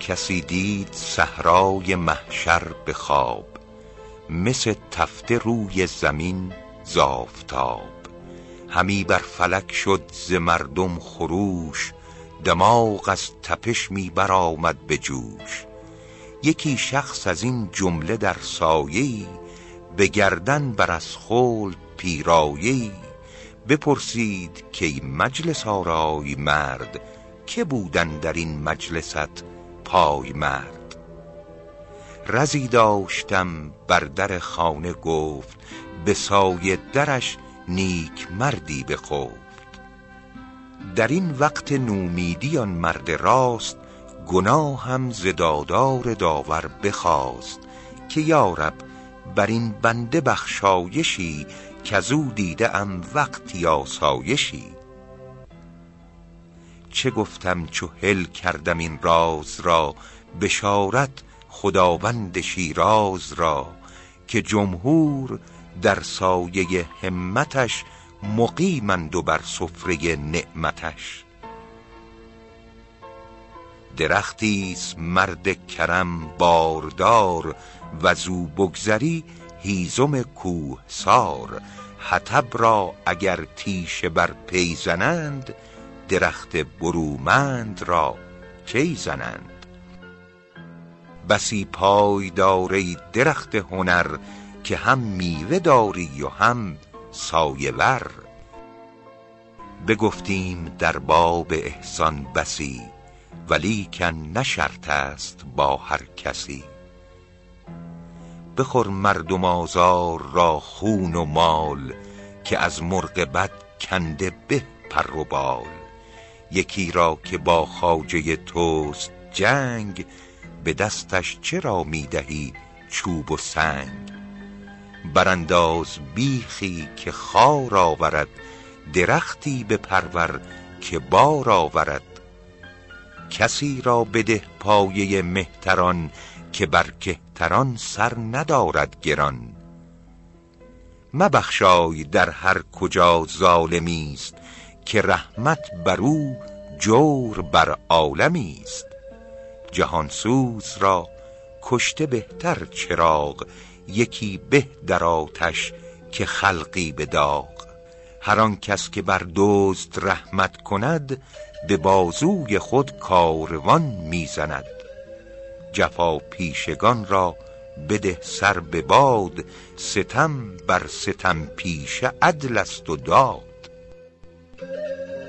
کسی دید صحرای محشر به خواب مثل تفته روی زمین زافتاب همی بر فلک شد ز مردم خروش دماغ از تپش می برآمد به جوش. یکی شخص از این جمله در سایه به گردن بر از خلد پیرایه بپرسید که مجلس آرای مرد که بودن در این مجلست؟ پای مرد. رزی داشتم بر در خانه گفت به سایه درش نیک مردی بخفت. در این وقت نومیدی آن مرد راست گناهم ز دادار داور بخواست که یارب بر این بنده بخشایشی کزو دیده ام وقتی آسایشی چه گفتم چو حل کردم این راز را بشارت خداوند شیراز را که جمهور در سایه همتش مقیمند و بر سفره نعمتش. درختیست مرد کرم باردار وزو بگذری هیزم کوهسار. حطب را اگر تیشه بر پی زنند درخت برومند را کی زنند؟ بسی پایدار ای درخت هنر که هم میوه داری و هم سایه ور بگفتیم در باب احسان بسی ولیکن نه شرط است با هر کسی. بخور مردم آزار را خون و مال که از مرغ بد کنده به پر و بال. یکی را که با خواجه توست جنگ به دستش چرا می دهی چوب و سنگ؟ برانداز بیخی که خار آورد درختی بپرور که بار آورد. کسی را بده پایه مهتران که بر کهتران سر ندارد گران. مبخشای در هر کجا ظالمیست که رحمت بر او جور بر عالمیست جهانسوز را کشته بهتر چراغ یکی به در آتش که خلقی به داغ. هر آن کس که بر دزد رحمت کند به بازوی خود کاروان می زند جفا پیشگان را بده سر به باد ستم بر ستم پیشه عدل است و داد Thank you.